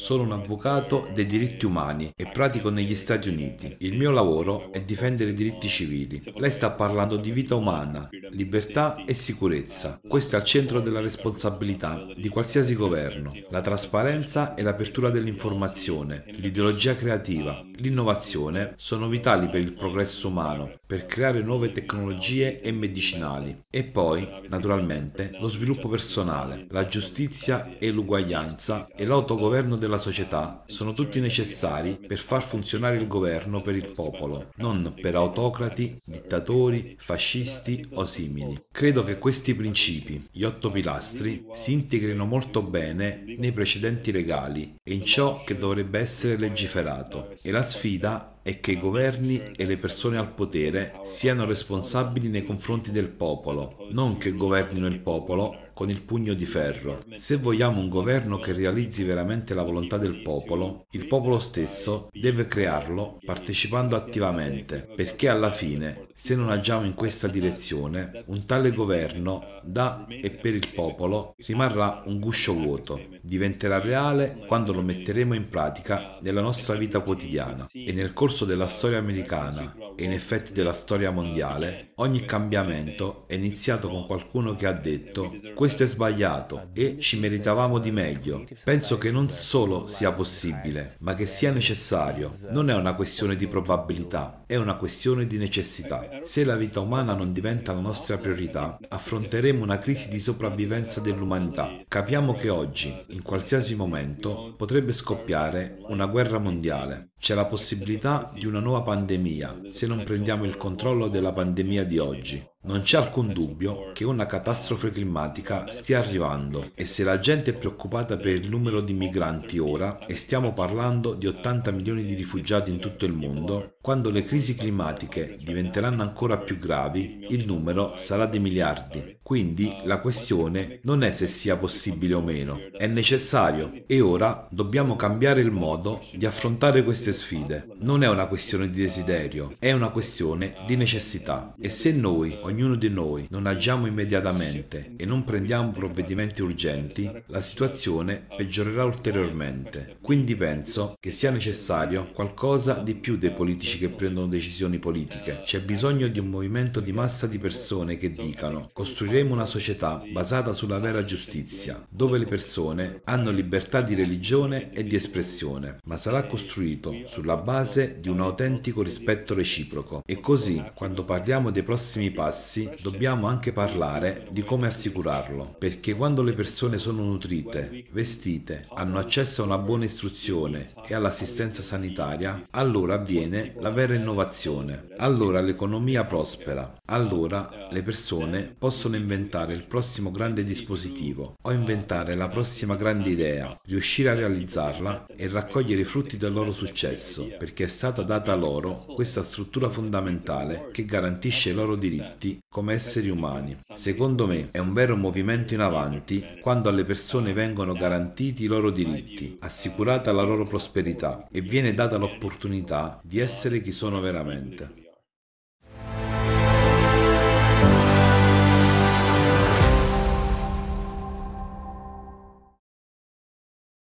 Sono un avvocato dei diritti umani e pratico negli Stati Uniti. Il mio lavoro è difendere i diritti civili. Lei sta parlando di vita umana, libertà e sicurezza. Questo è al centro della responsabilità di qualsiasi governo. La trasparenza e l'apertura dell'informazione, l'ideologia creativa, l'innovazione sono vitali per il progresso umano, per creare nuove tecnologie e medicinali. E poi, naturalmente, lo sviluppo personale, la giustizia e l'uguaglianza e l'autogoverno della società sono tutti necessari per far funzionare il governo per il popolo, non per autocrati, dittatori, fascisti o simili. Credo che questi principi, gli otto pilastri, si integrino molto bene nei precedenti legali e in ciò che dovrebbe essere legiferato. E la sfida è che i governi e le persone al potere siano responsabili nei confronti del popolo, non che governino il popolo con il pugno di ferro. Se vogliamo un governo che realizzi veramente la volontà del popolo, il popolo stesso deve crearlo partecipando attivamente, perché alla fine, se non agiamo in questa direzione, un tale governo da e per il popolo rimarrà un guscio vuoto, diventerà reale quando lo metteremo in pratica nella nostra vita quotidiana e nel corso della storia americana e in effetti della storia mondiale, ogni cambiamento è iniziato con qualcuno che ha detto questo è sbagliato e ci meritavamo di meglio. Penso che non solo sia possibile, ma che sia necessario. Non è una questione di probabilità, è una questione di necessità. Se la vita umana non diventa la nostra priorità, affronteremo una crisi di sopravvivenza dell'umanità. Capiamo che oggi, in qualsiasi momento, potrebbe scoppiare una guerra mondiale. C'è la possibilità di una nuova pandemia se non prendiamo il controllo della pandemia di oggi. Non c'è alcun dubbio che una catastrofe climatica stia arrivando e se la gente è preoccupata per il numero di migranti ora, e stiamo parlando di 80 milioni di rifugiati in tutto il mondo, quando le crisi climatiche diventeranno ancora più gravi, il numero sarà di miliardi. Quindi la questione non è se sia possibile o meno, è necessario e ora dobbiamo cambiare il modo di affrontare queste sfide. Non è una questione di desiderio, è una questione di necessità. E se noi, ognuno di noi, non agiamo immediatamente e non prendiamo provvedimenti urgenti, la situazione peggiorerà ulteriormente. Quindi penso che sia necessario qualcosa di più dei politici che prendono decisioni politiche. C'è bisogno di un movimento di massa di persone che dicano costruiremo Costruiremo una società basata sulla vera giustizia, dove le persone hanno libertà di religione e di espressione, ma sarà costruito sulla base di un autentico rispetto reciproco. E così, quando parliamo dei prossimi passi, dobbiamo anche parlare di come assicurarlo, perché quando le persone sono nutrite, vestite, hanno accesso a una buona istruzione e all'assistenza sanitaria, allora avviene la vera innovazione, allora l'economia prospera, allora le persone possono inventare inventare il prossimo grande dispositivo o inventare la prossima grande idea, riuscire a realizzarla e raccogliere i frutti del loro successo, perché è stata data loro questa struttura fondamentale che garantisce i loro diritti come esseri umani. Secondo me è un vero movimento in avanti quando alle persone vengono garantiti i loro diritti, assicurata la loro prosperità e viene data l'opportunità di essere chi sono veramente.